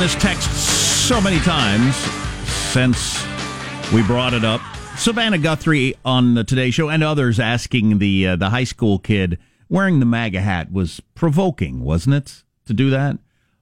because we've gotten this text so many times since we brought it up. Savannah Guthrie on the Today Show and others asking the uh, the high school kid wearing the MAGA hat was provoking, wasn't it? To do that,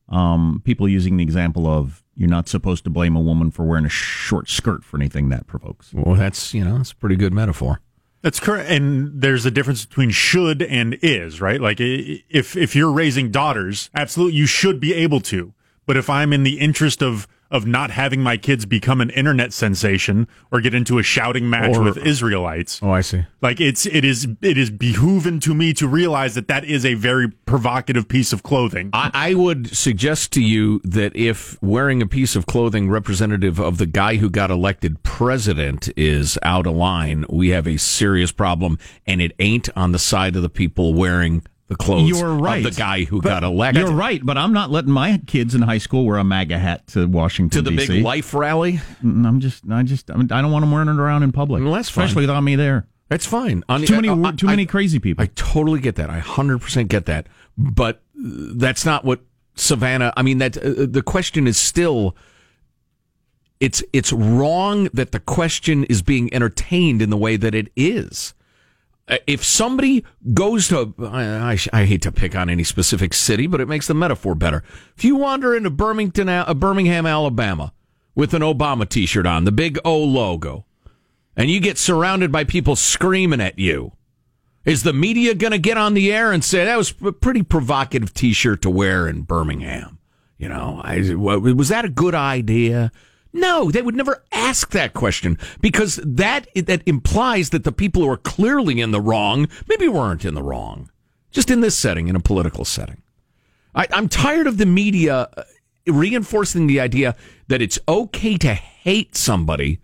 um, people using the example of you're not supposed to blame a woman for wearing a short skirt for anything that provokes. Well, that's you know that's a pretty good metaphor. That's correct. And there's a difference between should and is, right? Like if if you're raising daughters, absolutely you should be able to. But if I'm in the interest of of not having my kids become an internet sensation or get into a shouting match Or- with Israelites, Oh, I see. like it's it is it is behooven to me to realize that that is a very provocative piece of clothing. I, I would suggest to you that if wearing a piece of clothing representative of the guy who got elected president is out of line, we have a serious problem, and it ain't on the side of the people wearing the clothes You're right. of the guy who But got elected. You're right, but I'm not letting my kids in high school wear a MAGA hat to Washington To the DC. big life rally? Mm, I'm just, I just, I don't want them wearing it around in public. Well, that's fine. especially without me there. That's fine. On, Too many, I- I- too many crazy people. I totally get that. I 100% get that. But uh, that's not what Savannah, I mean that uh, the question is still it's it's wrong that the question is being entertained in the way that it is. Uh, If somebody goes to, I, I, I hate to pick on any specific city, but it makes the metaphor better. If you wander into Birmingham, uh, Birmingham, Alabama, with an Obama T-shirt on, the big O logo, and you get surrounded by people screaming at you, is the media going to get on the air and say that was a pretty provocative T-shirt to wear in Birmingham? You know, I, was that a good idea? No, they would never ask that question because that that implies that the people who are clearly in the wrong maybe weren't in the wrong, just in this setting, in a political setting. I, I'm tired of the media uh, reinforcing the idea that it's okay to hate somebody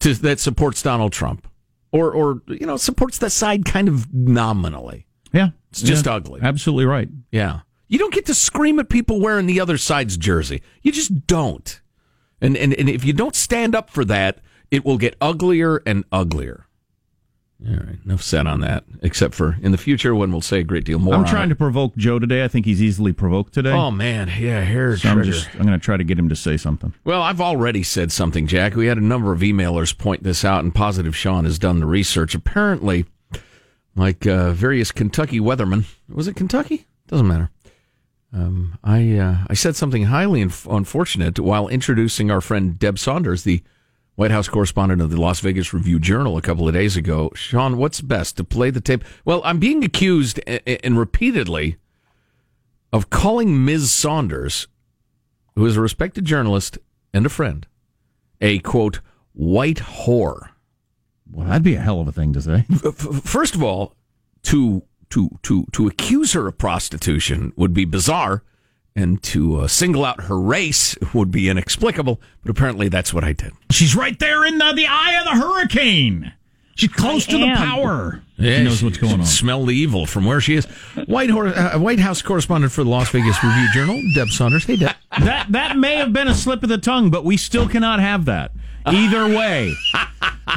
to, that supports Donald Trump or or you know supports that side kind of nominally. yeah, It's just yeah, ugly. Absolutely right. Yeah. You don't get to scream at people wearing the other side's jersey. You just don't. And, and, and if you don't stand up for that, it will get uglier and uglier. All right. Enough said on that, except for in the future when we'll say a great deal more. I'm trying it. to provoke Joe today. I think he's easily provoked today. Oh, man. Yeah, hair so I'm just, I'm going to try to get him to say something. Well, I've already said something, Jack. We had a number of emailers point this out, and Positive Sean has done the research. Apparently, like uh, various Kentucky weathermen, was it Kentucky? Doesn't matter. Um, I uh, I said something highly inf- unfortunate while introducing our friend Deb Saunders, the White House correspondent of the Las Vegas Review Journal, a couple of days ago. Sean, what's best to play the tape? Well, I'm being accused a- and repeatedly of calling Ms. Saunders, who is a respected journalist and a friend, a quote white whore. Well, that'd be a hell of a thing to say. First of all, to to to to accuse her of prostitution would be bizarre, and to uh, single out her race would be inexplicable. But apparently, that's what I did. She's right there in the, the eye of the hurricane. She's close to the am. power. she knows what's going on. Smell the evil from where she is. White, Hor- uh, White House correspondent for the Las Vegas Review Journal, Deb Saunders. Hey, Deb. that that may have been a slip of the tongue, but we still cannot have that. Either way,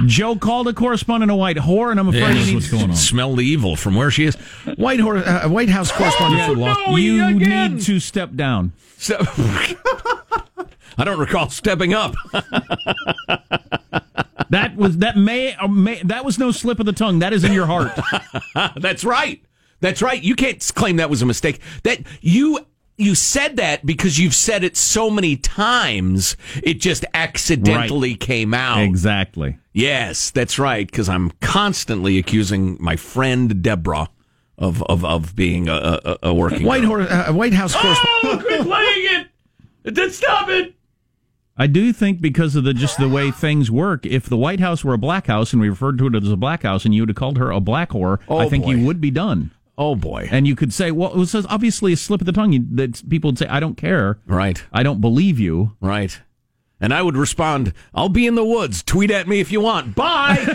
Joe called a correspondent a white whore, and I'm afraid he needs going on. Smell the evil from where she is. White, Hor- uh, White House correspondent for the Las. you need to step down. So, I don't recall stepping up. That was that may, may that was no slip of the tongue. That is in your heart. That's right. That's right. You can't claim that was a mistake. That you you said that because you've said it so many times, it just accidentally came out. exactly. Yes, that's right. Because I'm constantly accusing my friend Deborah of of, of being a, a, a working White Hor- uh, White House correspondent. quit playing it! Then stop it! I do think because of the just the way things work, if the White House were a black house and we referred to it as a black house, and you would have called her a black whore, Oh, I think boy. you would be done. Oh boy! And you could say, well, it was obviously a slip of the tongue. That people would say, I don't care. Right. I don't believe you. Right. And I would respond, I'll be in the woods. Tweet at me if you want. Bye.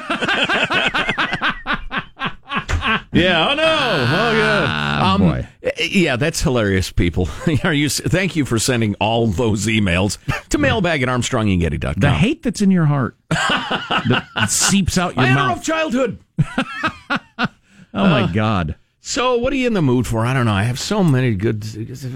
yeah, oh no. Oh, good. Um, boy. Yeah, that's hilarious, people. Are you? Thank you for sending all those emails to mailbag at armstrongandgetty.com. The hate that's in your heart that seeps out your I mouth. rough childhood. Oh my God. So, what are you in the mood for? I don't know. I have so many good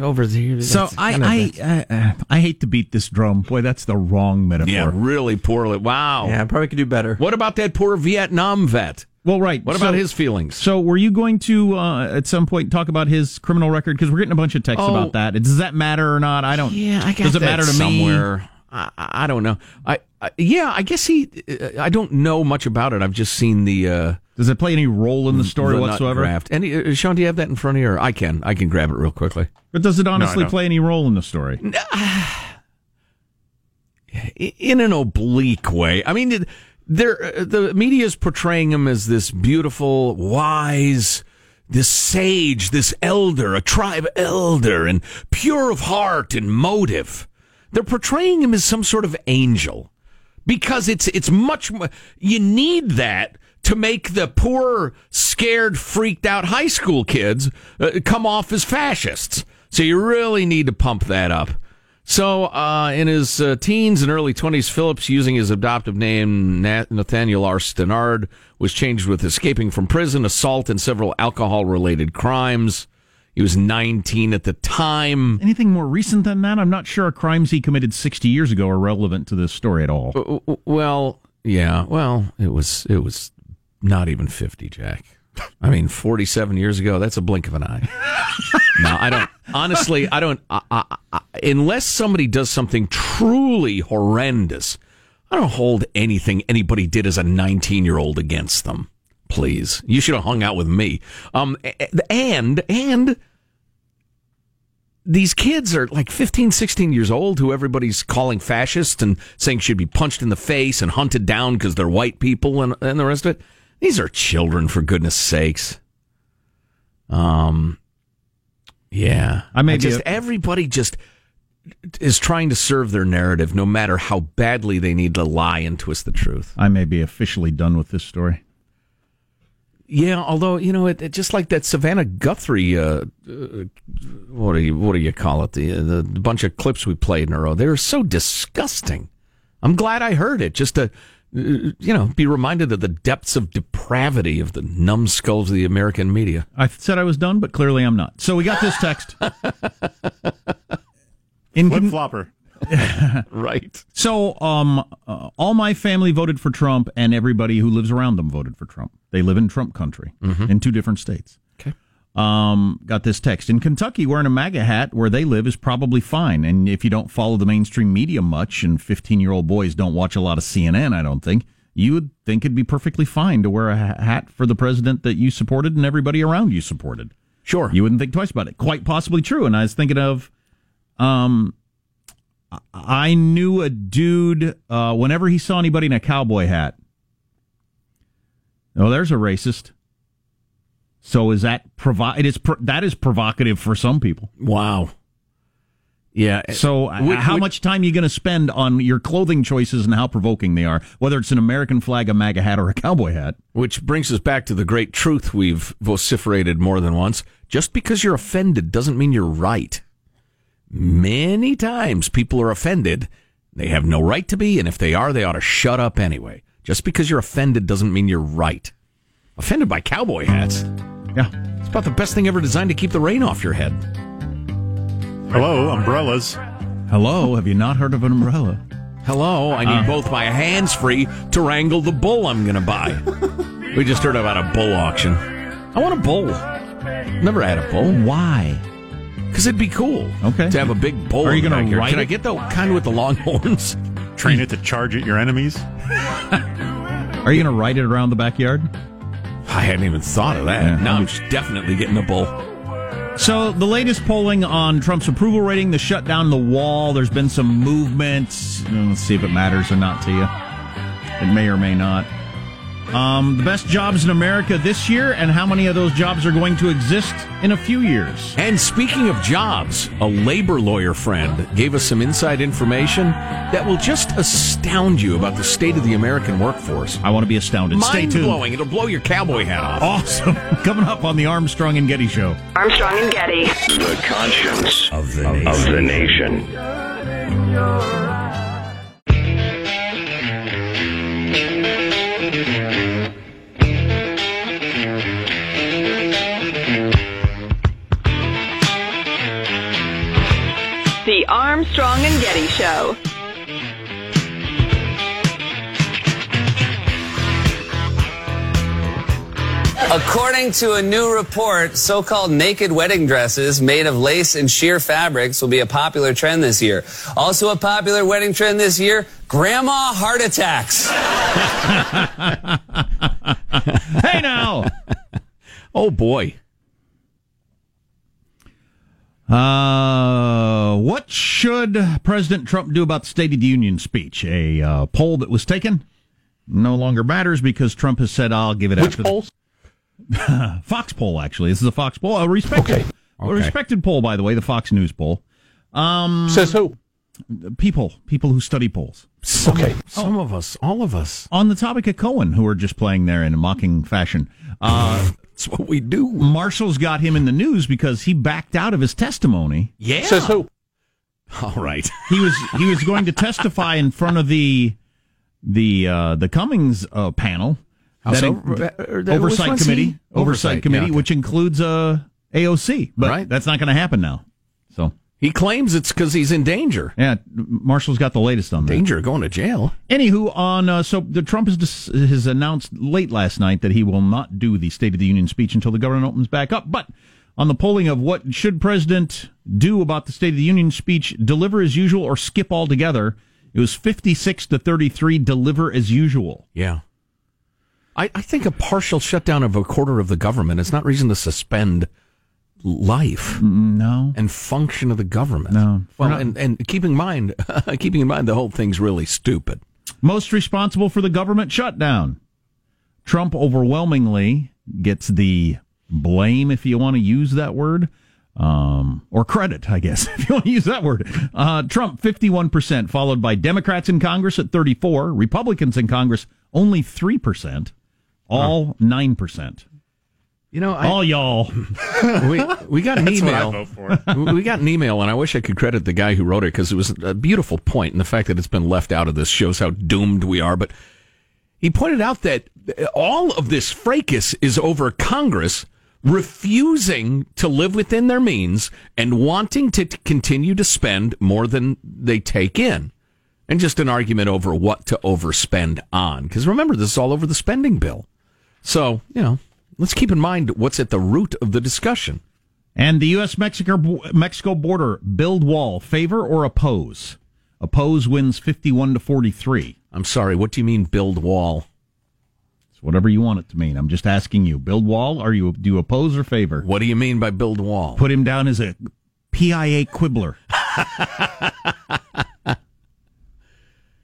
over here. So I I, I I hate to beat this drum. Boy, that's the wrong metaphor. yeah, really poorly. Wow. Yeah, I probably could do better. What about that poor Vietnam vet? Well, right. What about his feelings? So, were you going to uh, at some point talk about his criminal record? Because we're getting a bunch of texts Oh. about that. Does that matter or not? I don't. Yeah, I got Does it that matter to me? somewhere. I, I don't know. I, I yeah, I guess he. uh, I don't know much about it. I've just seen the. Uh, Does it play any role in the story the whatsoever? graft. Any, uh, Sean, do you have that in front of you? Or I can. I can grab it real quickly. But does it honestly don't. play any role in the story? in an oblique way. I mean, there uh, the media is portraying him as this beautiful, wise, this sage, this elder, a tribe elder, and pure of heart and motive. They're portraying him as some sort of angel because it's it's much mo- you need that to make the poor scared freaked out high school kids uh, come off as fascists. So you really need to pump that up. So uh, in his uh, teens and early 20s phillips using his adoptive name nathaniel r. Stanard was changed with escaping from prison assault and several alcohol related crimes he was 19 at the time Anything more recent than that? I'm not sure crimes he committed 60 years ago are relevant to this story at all. Well, yeah. Well, it was it was not even fifty, Jack. I mean, forty-seven years ago. That's a blink of an eye. no, I don't. Honestly, I don't. I, I, I, unless somebody does something truly horrendous, I don't hold anything anybody did as a nineteen-year-old against them. Please, you should have hung out with me. Um, and and these kids are like 15, 16 years old who everybody's calling fascists and saying should be punched in the face and hunted down because they're white people and, and the rest of it. These are children, for goodness sakes. Um, yeah. I may be just, a- everybody just is trying to serve their narrative no matter how badly they need to lie and twist the truth. I may be officially done with this story. Yeah, although you know, it, it just like that Savannah Guthrie, uh, uh, what do you what do you call it? The, the the bunch of clips we played in a row. They were so disgusting. I'm glad I heard it just to, uh, you know, be reminded of the depths of depravity of the numbskulls of the American media. I said I was done, but clearly I'm not. So we got this text. In Flip con- flopper. Right. so, um, uh, all my family voted for Trump, and everybody who lives around them voted for Trump. They live in Trump country in two different states. Okay. Um, got this text in Kentucky. Wearing a MAGA hat where they live is probably fine, and if you don't follow the mainstream media much, and 15 year old boys don't watch a lot of CNN, I don't think you would think it'd be perfectly fine to wear a hat for the president that you supported and everybody around you supported. Sure. You wouldn't think twice about it. Quite possibly true. And I was thinking of, um, I- knew a dude. Uh, whenever he saw anybody in a cowboy hat, oh, there's a racist. So is that provo- It is pro- that is provocative for some people. wow. Yeah. So uh, Would- how would- much time are you going to spend on your clothing choices and how provoking they are? Whether it's an American flag, a MAGA hat, or a cowboy hat. Which brings us back to the great truth we've vociferated more than once. Just because you're offended doesn't mean you're right. Many times people are offended. They have no right to be, and if they are, they ought to shut up anyway. Just because you're offended doesn't mean you're right. Offended by cowboy hats. Yeah. It's about the best thing ever designed to keep the rain off your head. Hello, umbrellas. Hello. Have you not heard of an umbrella? Hello, I need ah. both my hands free to wrangle the bull I'm going to buy. we just heard about a bull auction. I want a bull. Never had a bull. Why? Because it'd be cool. Okay. To have a big bull. Are you gonna backyard. ride Can I get the kind with the long horns? Train it to charge at your enemies. Are you going to ride it around the backyard? I hadn't even thought of that. Yeah, now I'm definitely getting a bull. So the latest polling on Trump's approval rating, the shutdown, the wall. There's been some movement. Let's see if it matters or not to you. It may or may not. Um, the best jobs in America this year, and how many of those jobs are going to exist in a few years? And speaking of jobs, a labor lawyer friend gave us some inside information that will just astound you about the state of the American workforce. I want to be astounded. Stay Mind tuned. blowing. It'll blow your cowboy hat off. Awesome. Coming up on the Armstrong and Getty Show. Armstrong and Getty. The conscience of the nation. Of the nation. Petty Show. According to a new report, so called naked wedding dresses made of lace and sheer fabrics will be a popular trend this year. Also, a popular wedding trend this year grandma heart attacks. hey now. Oh boy. Uh, what should President Trump do about the State of the Union speech? A uh, poll that was taken no longer matters because Trump has said, "I'll give it." Which after polls? The Fox poll, actually. This is a Fox poll, a respected, Okay. a respected poll, by the way, the Fox News poll. Um, Says who? People, people who study polls. Okay. Some of us, all of us. On the topic of Cohen, who are just playing there in a mocking fashion. Uh, That's what we do. Marshall's got him in the news because he backed out of his testimony. Yeah. Says who? All right. he was he was going to testify in front of the the uh, the Cummings uh, panel, that over- uh, oversight committee, oversight, Oversight, committee, yeah, okay. which includes uh, AOC. But Right. that's not going to happen now. So He claims it's because he's in danger. yeah, Marshall's got the latest on that. Danger going to jail. Anywho, on uh, so the Trump has dis- has announced late last night that he will not do the State of the Union speech until the government opens back up. But on the polling of what should President do about the State of the Union speech, deliver as usual or skip altogether, it was fifty six to thirty three. Deliver as usual. Yeah. I, I think a partial shutdown of a quarter of the government is not reason to suspend life No, and function of the government. No. Well, not- and, and keeping in mind, keeping in mind the whole thing's really stupid. most responsible for the government shutdown. Trump overwhelmingly gets the blame, if you want to use that word, um, or credit, I guess, if you want to use that word. Uh, Trump, 51%, followed by Democrats in Congress at 34, Republicans in Congress only 3%, all 9%. You know, I, all y'all. we, we got an That's email. for. we got an email, and I wish I could credit the guy who wrote it because it was a beautiful point, and the fact that it's been left out of this shows how doomed we are. But he pointed out that all of this fracas is over Congress refusing to live within their means and wanting to t- continue to spend more than they take in. And just an argument over what to overspend on. Because remember, this is all over the spending bill. So, you know, let's keep in mind what's at the root of the discussion. And the U.S. Mexico Mexico border build wall, favor or oppose? Oppose wins 51 to 43. I'm sorry, what do you mean build wall? It's whatever you want it to mean. I'm just asking you. Build wall? Are you do you oppose or favor? What do you mean by build wall? Put him down as a PIA quibbler.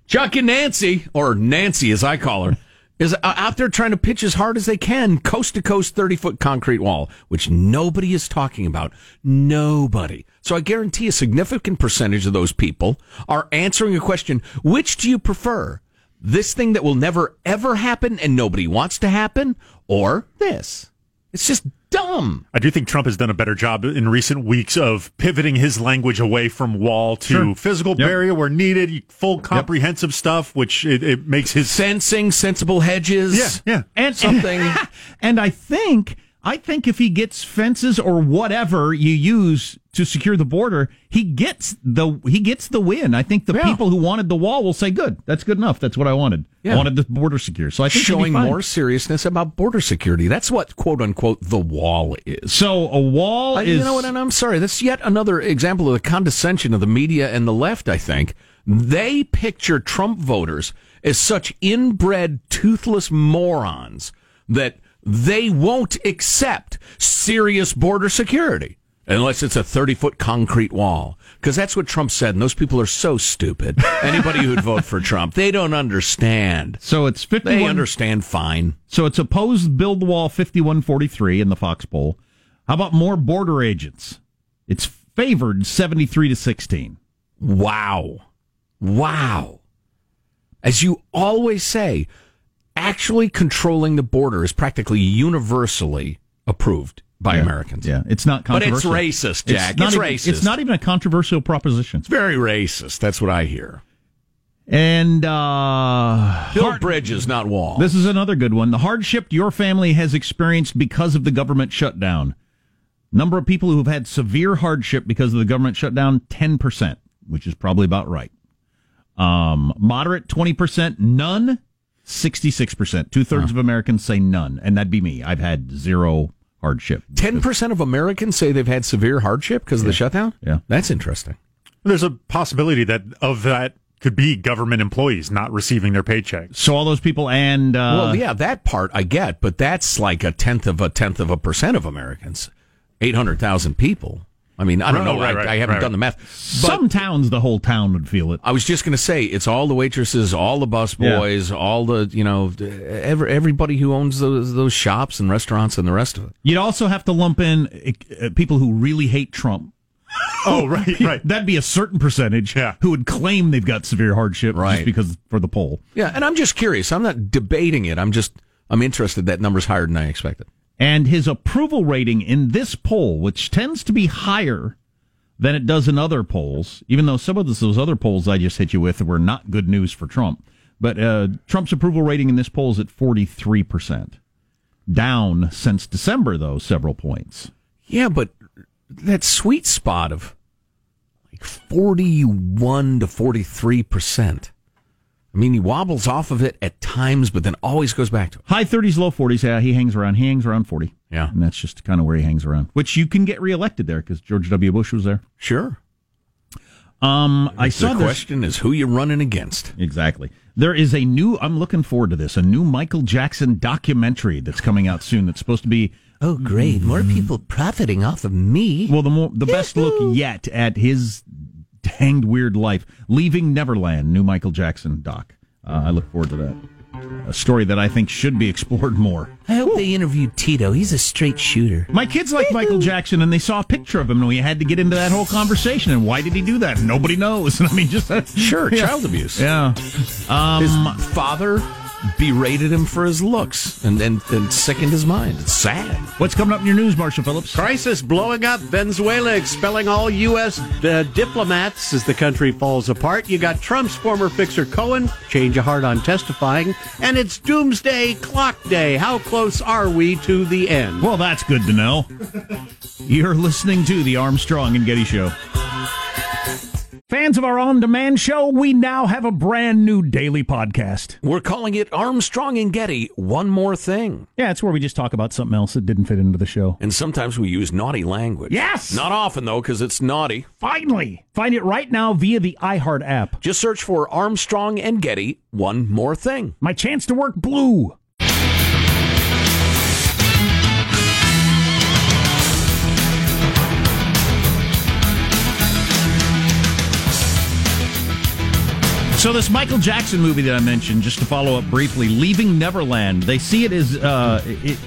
Chuck and Nancy, or Nancy as I call her, is uh, out there trying to pitch as hard as they can, coast to coast, 30 foot concrete wall, which nobody is talking about. Nobody. So I guarantee a significant percentage of those people are answering a question which do you prefer? This thing that will never ever happen and nobody wants to happen, or this? It's just dumb. I do think Trump has done a better job in recent weeks of pivoting his language away from wall to Sure. physical Yep. barrier where needed, full comprehensive stuff, which it, it makes his sensing sensible hedges. Yeah, yeah. And Something. And I think I think if he gets fences or whatever you use to secure the border, he gets the he gets the win. I think the Yeah. people who wanted the wall will say, "Good, that's good enough. That's what I wanted. Yeah. I wanted the border secure." So I think showing more seriousness about border security. That's what quote unquote the wall is. So a wall Uh, is you know what? And I'm sorry. That's yet another example of the condescension of the media and the left. I think they picture Trump voters as such inbred, toothless morons that they won't accept serious border security unless it's a 30 foot concrete wall. Because that's what Trump said, and those people are so stupid. Anybody who'd vote for Trump, they don't understand. So it's 51. They 51 understand fine. So it's opposed build the wall 5143 in the Fox poll. How about more border agents? It's favored 73 to 16. Wow. Wow. As you always say, actually controlling the border is practically universally approved by Americans. Yeah, it's not controversial. But it's racist, Jack. not It's even, racist. It's not even a controversial proposition. It's very racist. That's what I hear. And uh Build hard- bridges, not walls. This is another good one. The hardship your family has experienced because of the government shutdown. Number of people who have had severe hardship because of the government shutdown 10%. which is probably about right. Um, moderate, 20%, none, 66%. Two thirds of Americans say none, and that'd be me. I've had zero hardship. Ten percent of Americans say they've had severe hardship because of the shutdown. Yeah. that's interesting. There's a possibility that of that could be government employees not receiving their paychecks. So all those people and, uh, well, yeah, that part I get, but that's like a tenth of a tenth of a percent of Americans. Eight hundred thousand people. I mean, I don't know. right, I, right, I haven't right. done the math. But some towns, the whole town would feel it. I was just going to say, it's all the waitresses, all the bus Yeah. boys, all the you know, every, everybody who owns those those shops and restaurants and the rest of it. You'd also have to lump in uh, people who really hate Trump. Oh, right, right. That'd be a certain percentage Yeah. who would claim they've got severe hardship Right. just because for the poll. Yeah, and I'm just curious. I'm not debating it. I'm just I'm interested. That number's higher than I expected. And his approval rating in this poll, which tends to be higher than it does in other polls, even though some of those, those other polls I just hit you with were not good news for Trump. But uh, Trump's approval rating in this poll is at 43%. Down since December, though, several points. Yeah, but that sweet spot of like 41 to 43 percent. I mean, he wobbles off of it at times, but then always goes back to it. High 30s, low 40s. Yeah, he hangs around. He hangs around 40. Yeah. And that's just kind of where he hangs around, which you can get reelected there because George W. Bush was there. Sure. Um, I saw the this. question is who you're running against. Exactly. There is a new, I'm looking forward to this, a new Michael Jackson documentary that's coming out soon that's supposed to be, Oh, great! More people profiting off of me. well, the more, the best look yet at his hanged weird life. Leaving Neverland, new Michael Jackson doc. Uh, I look forward to that. A story that I think should be explored more. I hope they interviewed Tito. He's a straight shooter. My kids like Michael Jackson, and they saw a picture of him, and we had to get into that whole conversation. And why did he do that? Nobody knows. I mean, just Sure, Yeah. child abuse. Yeah. Um, His father berated him for his looks and then and sickened his mind. It's sad. what's coming up in your news, Marshall Phillips? Crisis blowing up. Venezuela expelling all U.S. Uh, diplomats as the country falls apart. You got Trump's former fixer Cohen, change of heart on testifying, and it's doomsday clock day. How close are we to the end? Well, that's good to know. You're listening to the Armstrong and Getty Show. Fans of our on demand show, we now have a brand new daily podcast. We're calling it Armstrong and Getty. One more thing. Yeah, it's where we just talk about something else that didn't fit into the show. And sometimes we use naughty language. Yes! Not often, though, because it's naughty. Finally! Find it right now via the iHeart app. Just search for Armstrong and Getty. One more thing. My chance to work blue. So this Michael Jackson movie that I mentioned, just to follow up briefly, Leaving Neverland. They see it as uh, it,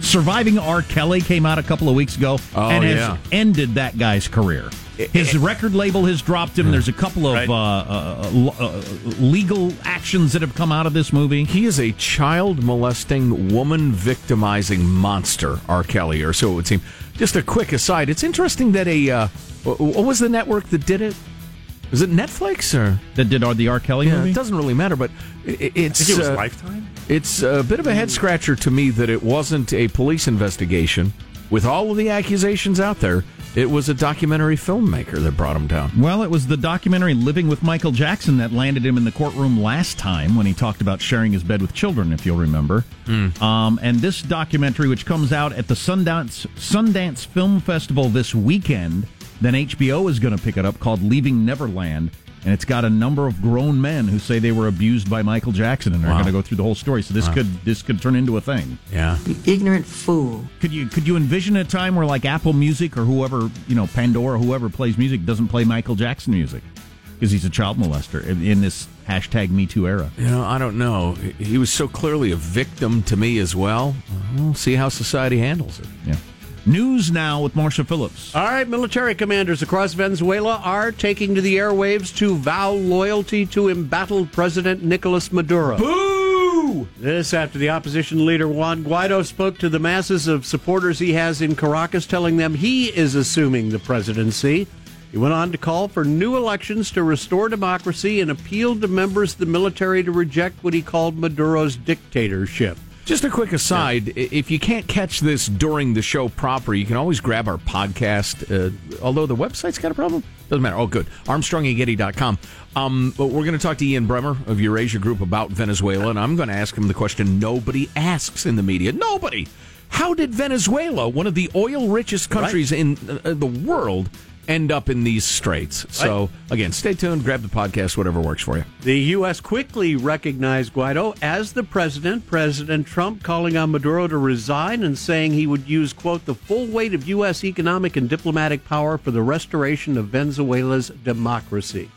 Surviving R. Kelly came out a couple of weeks ago Oh, and has yeah. ended that guy's career. His record label has dropped him. There's a couple of Right. uh, uh, uh, legal actions that have come out of this movie. He is a child molesting, woman victimizing monster, R. Kelly, or so it would seem. Just a quick aside it's interesting that a. Uh, what was the network that did it? Was it Netflix or? That did the R. Kelly Yeah, movie. it doesn't really matter, but i- i- it's. I think it was uh, Lifetime. It's a bit of a head scratcher to me that it wasn't a police investigation. With all of the accusations out there, it was a documentary filmmaker that brought him down. Well, it was the documentary Living with Michael Jackson that landed him in the courtroom last time when he talked about sharing his bed with children, if you'll remember. Um, and this documentary, which comes out at the Sundance Sundance Film Festival this weekend, then HBO is going to pick it up, called Leaving Neverland. And it's got a number of grown men who say they were abused by Michael Jackson, and they're going to go through the whole story. So this could this could turn into a thing. Yeah. You ignorant fool. Could you could you envision a time where like Apple Music or whoever you know Pandora whoever plays music doesn't play Michael Jackson music because he's a child molester in, in this hashtag Me Too era? You know, I don't know. He- He was so clearly a victim to me as well. We'll see how society handles it. Yeah. News now with Marshall Phillips. All right, military commanders across Venezuela are taking to the airwaves to vow loyalty to embattled President Nicolas Maduro. Boo! This after the opposition leader Juan Guaido spoke to the masses of supporters he has in Caracas, telling them he is assuming the presidency. He went on to call for new elections to restore democracy and appealed to members of the military to reject what he called Maduro's dictatorship. Just a quick aside: i- if you can't catch this during the show proper, you can always grab our podcast. Uh, although the website's got a problem, doesn't matter. Oh, good. ArmstrongandGetty.com. Um, but we're going to talk to Ian Bremmer of Eurasia Group about Venezuela, and I'm going to ask him the question nobody asks in the media. Nobody. How did Venezuela, one of the oil richest countries in uh, the world, end up in these straits? So again, stay tuned. Grab the podcast, whatever works for you. The U.S. quickly recognized Guaido as the president. President Trump calling on Maduro to resign and saying he would use, quote, the full weight of U.S. economic and diplomatic power for the restoration of Venezuela's democracy.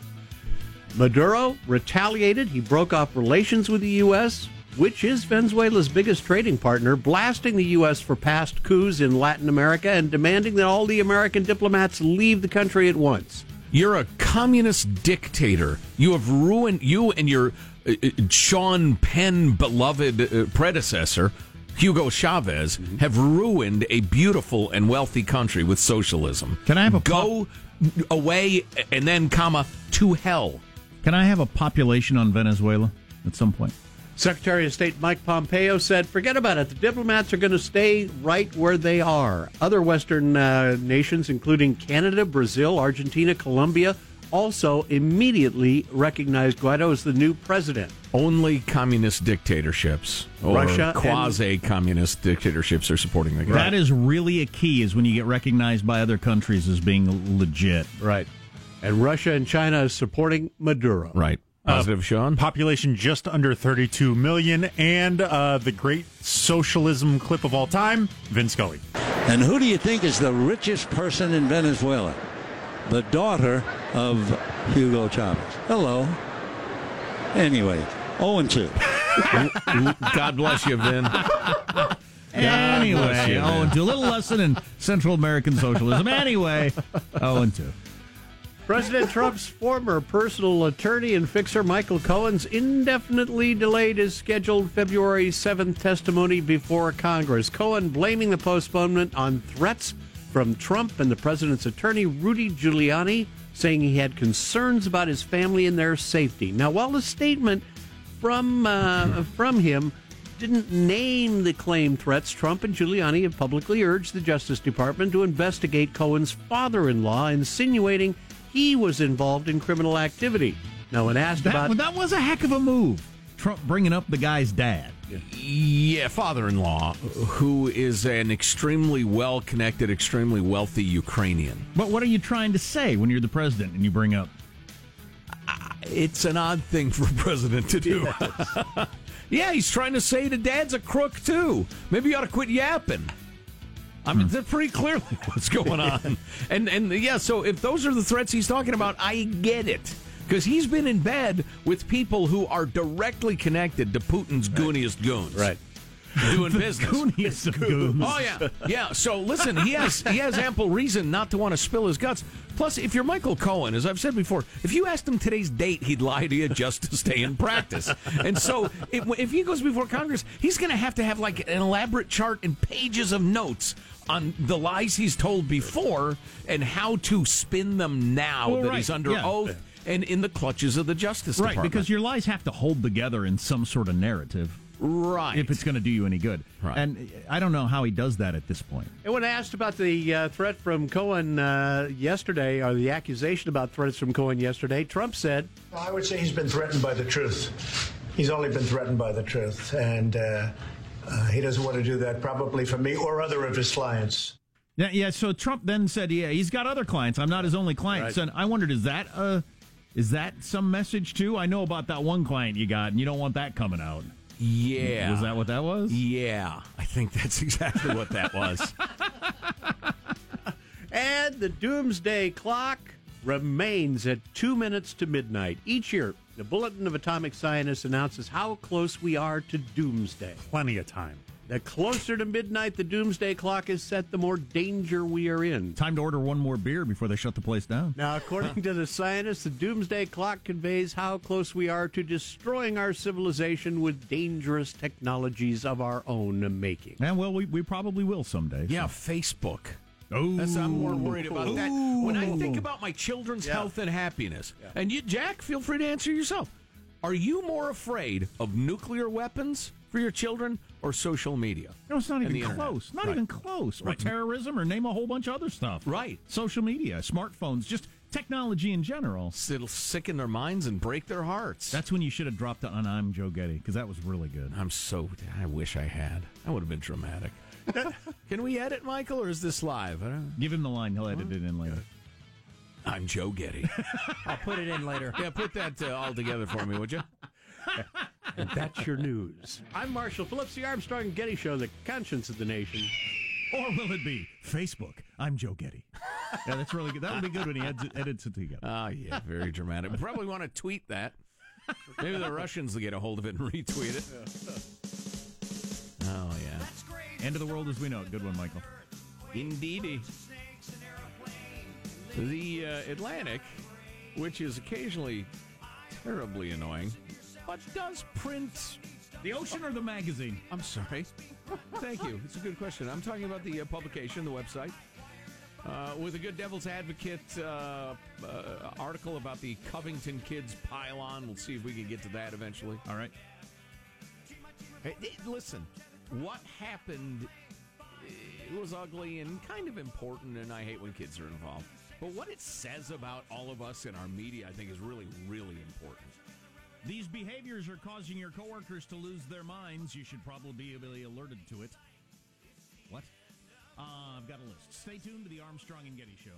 Maduro retaliated. He broke off relations with the U.S., which is Venezuela's biggest trading partner, blasting the U.S. for past coups in Latin America and demanding that all the American diplomats leave the country at once. You're a communist dictator. You have ruined you and your uh, uh, Sean Penn beloved uh, predecessor, Hugo Chavez, have ruined a beautiful and wealthy country with socialism. Can I have a go away and then comma to hell? Can I have a population on Venezuela at some point? Secretary of State Mike Pompeo said, forget about it. The diplomats are going to stay right where they are. Other Western uh, nations, including Canada, Brazil, Argentina, Colombia, also immediately recognized Guaido as the new president. Only communist dictatorships or Russia quasi communist dictatorships are supporting the guy. That is really a key is when you get recognized by other countries as being legit. Right. And Russia and China is supporting Maduro. right. Positive, Sean. Population just under 32 million, and uh, the great socialism clip of all time, Vin Scully. And who do you think is the richest person in Venezuela? The daughter of Hugo Chavez. Hello. Anyway, 0 and 2. God bless you, Vin. Anyway, you, oh, and two. A little lesson in Central American socialism. Anyway, oh, and two. President Trump's former personal attorney and fixer Michael Cohen's indefinitely delayed his scheduled February 7th testimony before Congress. Cohen blaming the postponement on threats from Trump and the president's attorney Rudy Giuliani, saying he had concerns about his family and their safety. Now, while the statement from uh, from him didn't name the claimed threats, Trump and Giuliani have publicly urged the Justice Department to investigate Cohen's father-in-law, insinuating he was involved in criminal activity. Now, when asked That, about that was a heck of a move. Trump bringing up the guy's dad. Yeah, father in law, who is an extremely well connected, extremely wealthy Ukrainian. But what are you trying to say when you're the president and you bring up? It's an odd thing for a president to do. yeah, he's trying to say the dad's a crook, too. Maybe you ought to quit yapping. I mean, that's pretty clearly what's going on. and and yeah, so if those are the threats he's talking about, I get it. Because he's been in bed with people who are directly connected to Putin's gooniest goons. Right. Doing business. Gooniest of goons. Oh yeah, yeah. So listen, he has he has ample reason not to want to spill his guts. Plus, if you're Michael Cohen, as I've said before, if you asked him today's date, he'd lie to you just to stay in practice. And so, if, if he goes before Congress, he's going to have to have like an elaborate chart and pages of notes on the lies he's told before and how to spin them now Well, that right, he's under yeah. oath and in the clutches of the Justice Right, Department. because your lies have to hold together in some sort of narrative right, if it's going to do you any good. Right. And I don't know how he does that at this point. And when asked about the uh, threat from Cohen uh, yesterday, or the accusation about threats from Cohen yesterday, Trump said, I would say he's been threatened by the truth. He's only been threatened by the truth, and uh, uh, he doesn't want to do that probably for me or other of his clients. Yeah, yeah. So Trump then said, "Yeah, he's got other clients. I'm not his only client." Right. So I wondered, is that uh, is that some message too? I know about that one client you got, and you don't want that coming out. yeah, Was that what that was? Yeah, I think that's exactly what that was. And the doomsday clock remains at two minutes to midnight. Each year, the Bulletin of Atomic Scientists announces how close we are to doomsday. Plenty of time. The closer to midnight the doomsday clock is set, the more danger we are in. Time to order one more beer before they shut the place down. Now, according to the scientists, the doomsday clock conveys how close we are to destroying our civilization with dangerous technologies of our own making. And well, we, we probably will someday. Yeah, Facebook. Oh, That's I'm more worried about that. When I think about my children's Yeah. health and happiness, and you, Jack, feel free to answer yourself. Are you more afraid of nuclear weapons for your children or social media? No, it's not And even the internet. close. Not Right. even close. Or Right. terrorism, or name a whole bunch of other stuff. Right. Social media, smartphones, just technology in general. It'll sicken their minds and break their hearts. That's when you should have dropped on I'm Joe Getty because that was really good. I'm so. I wish I had. That would have been dramatic. Can we edit, Michael, or is this live? I don't- Give him the line. He'll edit it in later. I'm Joe Getty. I'll put it in later. yeah, put that uh, all together for me, would you? And that's your news. I'm Marshall Phillips, the Armstrong and Getty Show, the conscience of the nation. Or will it be Facebook? I'm Joe Getty. Yeah, that's really good. That'll be good when he edits, edits it together. Oh, yeah, very dramatic. We probably want to tweet that. Maybe the Russians will get a hold of it and retweet it. Oh, yeah. End of the world as we know it. Good one, Michael. Indeedy. The uh, Atlantic, which is occasionally terribly annoying, but does print. The ocean or the magazine? I'm sorry. Thank you. It's a good question. I'm talking about the uh, publication, the website. Uh, with a good devil's advocate uh, uh, article about the Covington kids pile-on. We'll see if we can get to that eventually. All right. Hey, hey, listen, what happened it was ugly and kind of important, and I hate when kids are involved. But what it says about all of us in our media, I think, is really, really important. These behaviors are causing your coworkers to lose their minds. You should probably be alerted to it. What? Uh, I've got a list. Stay tuned to the Armstrong and Getty Show.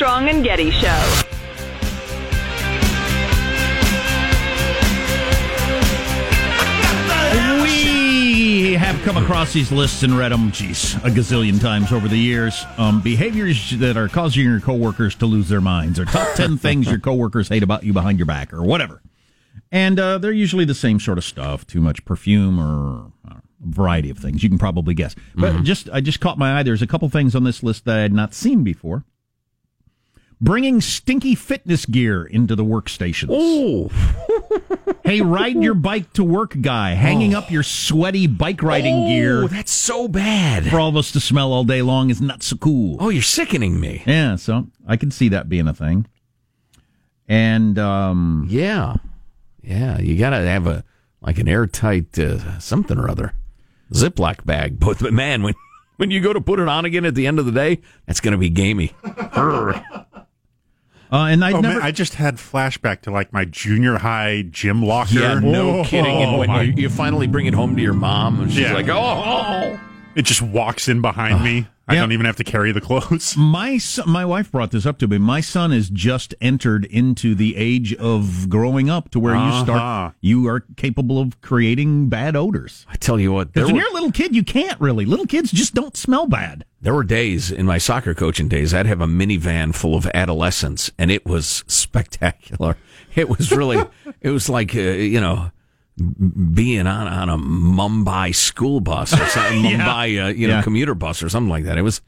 Armstrong and Getty Show. We have come across these lists and read them, geez, a gazillion times over the years. Um, behaviors that are causing your coworkers to lose their minds, or top 10 things your coworkers hate about you behind your back, or whatever. And uh, they're usually the same sort of stuff too much perfume or uh, a variety of things. You can probably guess. But just I just caught my eye. There's a couple things on this list that I had not seen before. Bringing stinky fitness gear into the workstations. Oh, Hey, ride your bike to work guy, hanging up your sweaty bike riding gear Oh, that's so bad. for all of us to smell all day long is not so cool. Oh, you're sickening me. Yeah, so I can see that being a thing. And um Yeah, yeah. You gotta have a like an airtight uh, something or other Ziploc bag. But, but man, when when you go to put it on again at the end of the day, that's gonna be gamey. uh, and I'd Oh never man, I just had flashback to like my junior high gym locker. Yeah, no Oh, kidding. And when my- you, you finally bring it home to your mom, and she's Yeah. like, "Oh, it just walks in behind me. I Yeah. don't even have to carry the clothes. my son, my wife brought this up to me. My son has just entered into the age of growing up to where you Uh-huh. start you are capable of creating bad odors. I tell you what, Because when were, you're a little kid, you can't really. Little kids just don't smell bad. there were days in my soccer coaching days. I'd have a minivan full of adolescents, and it was spectacular. It was really, it was like uh, you know, being on on a Mumbai school bus or something, Yeah. Mumbai uh, you know Yeah. commuter bus or something like that. It was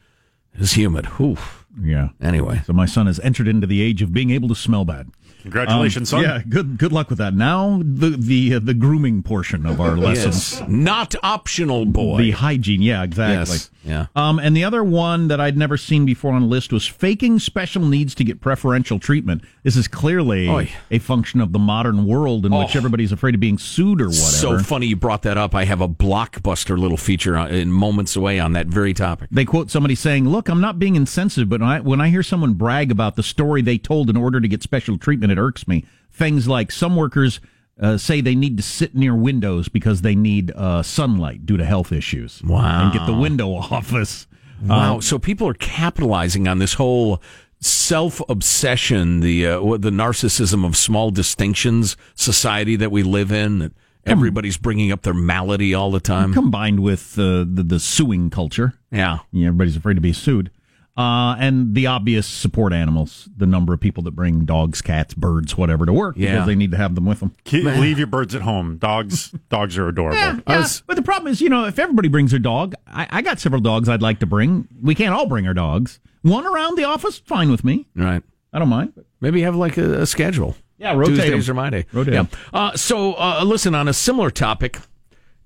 it was humid. Whew. Yeah. Anyway, So my son has entered into the age of being able to smell bad. Congratulations, Um, son. Yeah, good good luck with that. Now the the uh, the grooming portion of our lessons. yes, not optional, boy. The hygiene, yeah, exactly. Yes, yeah. Um, and the other one that I'd never seen before on the list was faking special needs to get preferential treatment. This is clearly Oy. a function of the modern world in which Oh. everybody's afraid of being sued or whatever. So funny you brought that up. I have a blockbuster little feature in moments away on that very topic. they quote somebody saying, "Look, I'm not being insensitive, but when I, when I hear someone brag about the story they told in order to get special treatment, it irks me. Things like some workers." Uh, say they need to sit near windows because they need uh, sunlight due to health issues. Wow. And get the window office. Wow. Um, so people are capitalizing on this whole self obsession, the uh, the narcissism of small distinctions society that we live in. That everybody's bringing up their malady all the time. combined with uh, the, the suing culture. Yeah. Know, everybody's afraid to be sued. Uh, and the obvious support animals, the number of people that bring dogs, cats, birds, whatever to work Yeah. because they need to have them with them. Ki- leave your birds at home. Dogs, dogs are adorable. Yeah, yeah. but the problem is, you know, if everybody brings their dog, I, I got several dogs I'd like to bring. We can't all bring our dogs. One around the office, fine with me. Right. I don't mind. Maybe have like a, a schedule. Yeah, rotate Tuesdays 'em. are my day. Rotate Yeah. 'em. Uh, so, uh, listen, on a similar topic,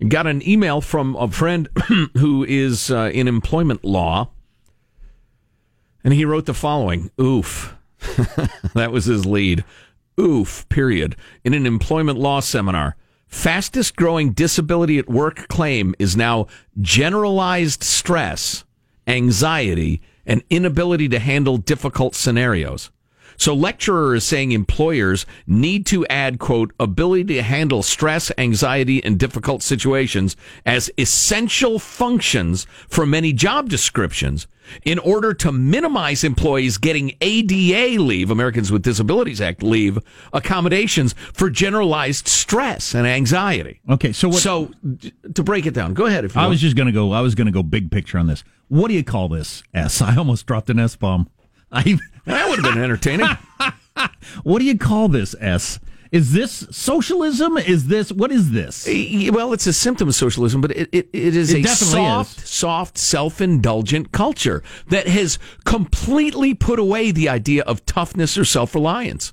got an email from a friend who is uh, in employment law, and he wrote the following Oof. that was his lead. Oof, period. In an employment law seminar. Fastest growing disability at work claim is now generalized stress, anxiety, and inability to handle difficult scenarios. So lecturer is saying employers need to add, quote, ability to handle stress, anxiety, and difficult situations as essential functions for many job descriptions in order to minimize employees getting ADA leave, Americans with Disabilities Act leave, accommodations for generalized stress and anxiety. Okay, so what? So to break it down, go ahead if you I want. was just gonna go. I was gonna go big picture on this. What do you call this? S. I almost dropped an S bomb. I. that would have been entertaining. What do you call this? S. Is this socialism? Is this what is this? Well, it's a symptom of socialism, but it, it, it is It a soft, is. soft, self-indulgent culture that has completely put away the idea of toughness or self-reliance.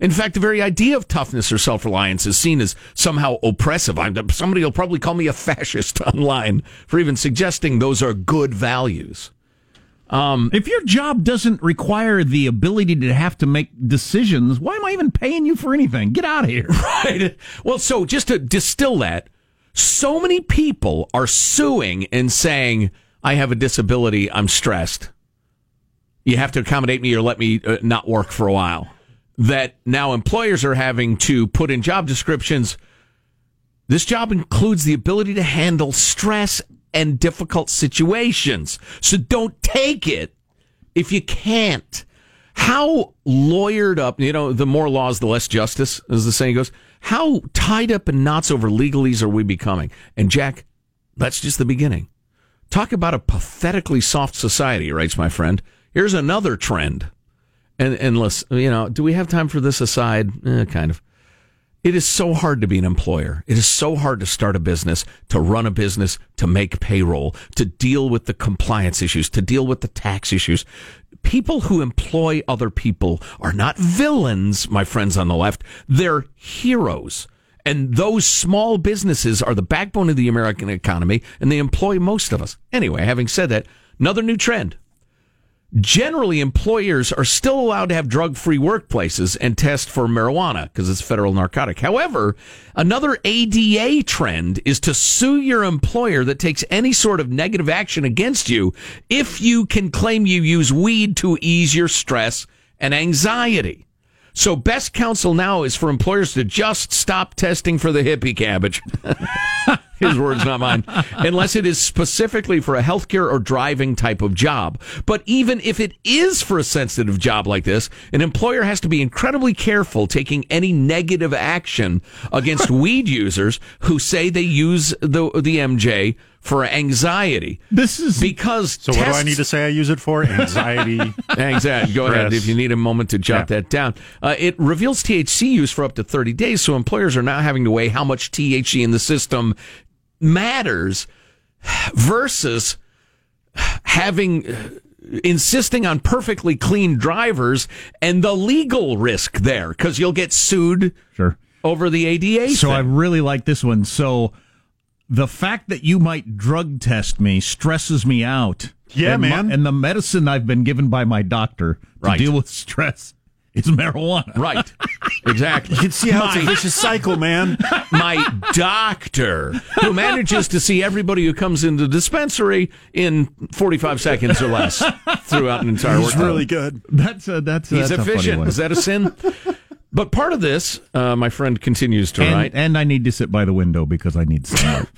In fact, the very idea of toughness or self-reliance is seen as somehow oppressive. I'm, somebody will probably call me a fascist online for even suggesting those are good values. Um, If your job doesn't require the ability to have to make decisions, why am I even paying you for anything? Get out of here. Right. Well, so just to distill that, so many people are suing and saying, I have a disability, I'm stressed. You have to accommodate me or let me uh, not work for a while. That now employers are having to put in job descriptions. This job includes the ability to handle stress and difficult situations. So don't take it if you can't. How lawyered up, you know, the more laws, the less justice, as the saying goes. How tied up in knots over legalese are we becoming? And Jack, that's just the beginning. Talk about a pathetically soft society, writes my friend. Here's another trend. And, and let's, you know, do we have time for this aside? Eh, kind of. It is so hard to be an employer. It is so hard to start a business, to run a business, to make payroll, to deal with the compliance issues, to deal with the tax issues. People who employ other people are not villains, my friends on the left. They're heroes. And those small businesses are the backbone of the American economy, and they employ most of us. Anyway, having said that, another new trend generally employers are still allowed to have drug-free workplaces and test for marijuana because it's federal narcotic. However, another ADA trend is to sue your employer that takes any sort of negative action against you if you can claim you use weed to ease your stress and anxiety. So best counsel now is for employers to just stop testing for the hippie cabbage. His words, not mine. Unless it is specifically for a healthcare or driving type of job. But even if it is for a sensitive job like this, an employer has to be incredibly careful taking any negative action against weed users who say they use the the MJ for anxiety. This is because So what do I need to say I use it for? Anxiety. Anxiety. Go ahead if you need a moment to jot Yeah. that down. Uh, it reveals THC use for up to 30 days, so employers are now having to weigh how much THC in the system matters versus having uh, insisting on perfectly clean drivers and the legal risk there because you'll get sued Sure. over the ADA. So thing. I really like this one. So the fact that you might drug test me stresses me out. Yeah, and my- man. and the medicine I've been given by my doctor to Right. deal with stress is marijuana. right. Exactly. You can see how it's a vicious cycle, man. my doctor who manages to see everybody who comes into the dispensary in 45 seconds or less throughout an entire It's workday. really good. That's a that's He's that's a funny efficient. one. Is that a sin? But part of this, uh, my friend continues to and, write, and I need to sit by the window because I need sunlight.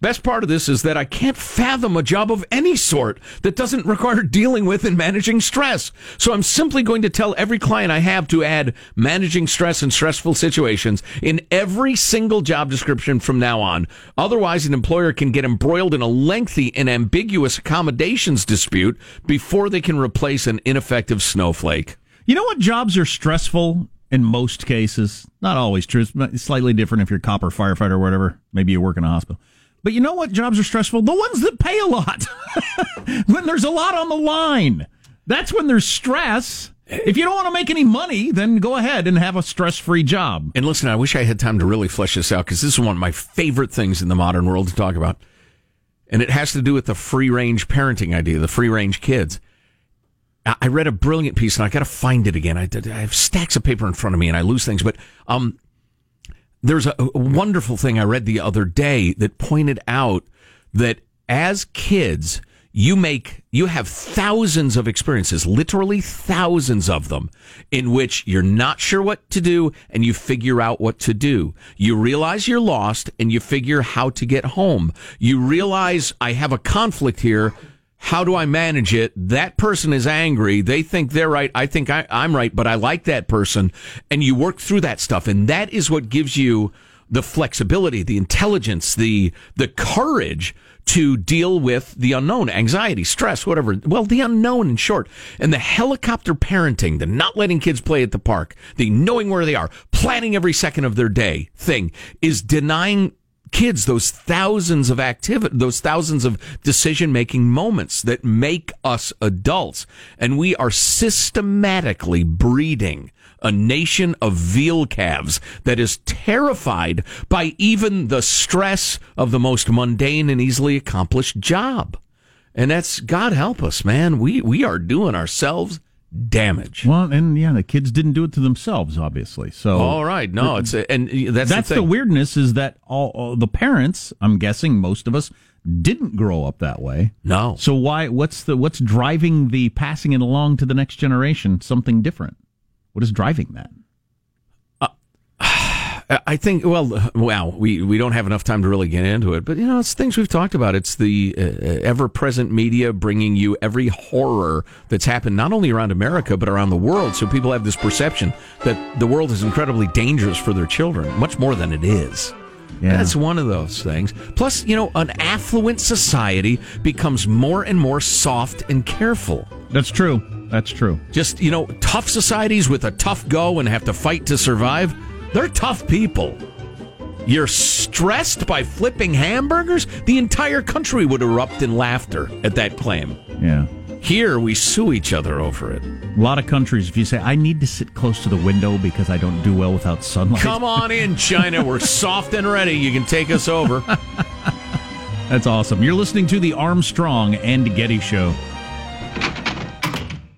Best part of this is that I can't fathom a job of any sort that doesn't require dealing with and managing stress. So I'm simply going to tell every client I have to add managing stress and stressful situations in every single job description from now on. Otherwise, an employer can get embroiled in a lengthy and ambiguous accommodations dispute before they can replace an ineffective snowflake. You know what jobs are stressful in most cases? Not always true. It's slightly different if you're a cop or firefighter or whatever. Maybe you work in a hospital. But you know what jobs are stressful? The ones that pay a lot. when there's a lot on the line. That's when there's stress. If you don't want to make any money, then go ahead and have a stress free job. And listen, I wish I had time to really flesh this out because this is one of my favorite things in the modern world to talk about. And it has to do with the free range parenting idea, the free range kids. I read a brilliant piece, and I got to find it again. I, I have stacks of paper in front of me, and I lose things. But um, there's a, a wonderful thing I read the other day that pointed out that as kids, you make you have thousands of experiences, literally thousands of them, in which you're not sure what to do and you figure out what to do. You realize you're lost and you figure how to get home. You realize I have a conflict here. How do I manage it? That person is angry. They think they're right. I think I, I'm right, but I like that person. And you work through that stuff. And that is what gives you the flexibility, the intelligence, the, the courage to deal with the unknown, anxiety, stress, whatever. Well, the unknown in short. And the helicopter parenting, the not letting kids play at the park, the knowing where they are, planning every second of their day thing is denying kids those thousands of activity, those thousands of decision making moments that make us adults. And we are systematically breeding a nation of veal calves that is terrified by even the stress of the most mundane and easily accomplished job. And that's God help us, man. We we are doing ourselves damage. Well, and yeah, the kids didn't do it to themselves, obviously. So, All right, no, it's and that's that's the, the, weirdness is that all, all the parents, I'm guessing most of us didn't grow up that way. No. So why what's the what's driving the passing it along to the next generation something different? What is driving that? Uh, I think, well, uh, wow, we, we don't have enough time to really get into it, but you know, it's things we've talked about. It's the uh, uh ever present media bringing you every horror that's happened not only around America, but around the world. So people have this perception that the world is incredibly dangerous for their children, much more than it is. Yeah. That's one of those things. Plus, you know, an affluent society becomes more and more soft and careful. That's true. That's true. Just, you know, tough societies with a tough go and have to fight to survive, they're tough people. You're stressed by flipping hamburgers? The entire country would erupt in laughter at that claim. Yeah. Here, we sue each other over it. A lot of countries, if you say, I need to sit close to the window because I don't do well without sunlight. Come on in, China. We're soft and ready. You can take us over. That's awesome. You're listening to the Armstrong and Getty Show.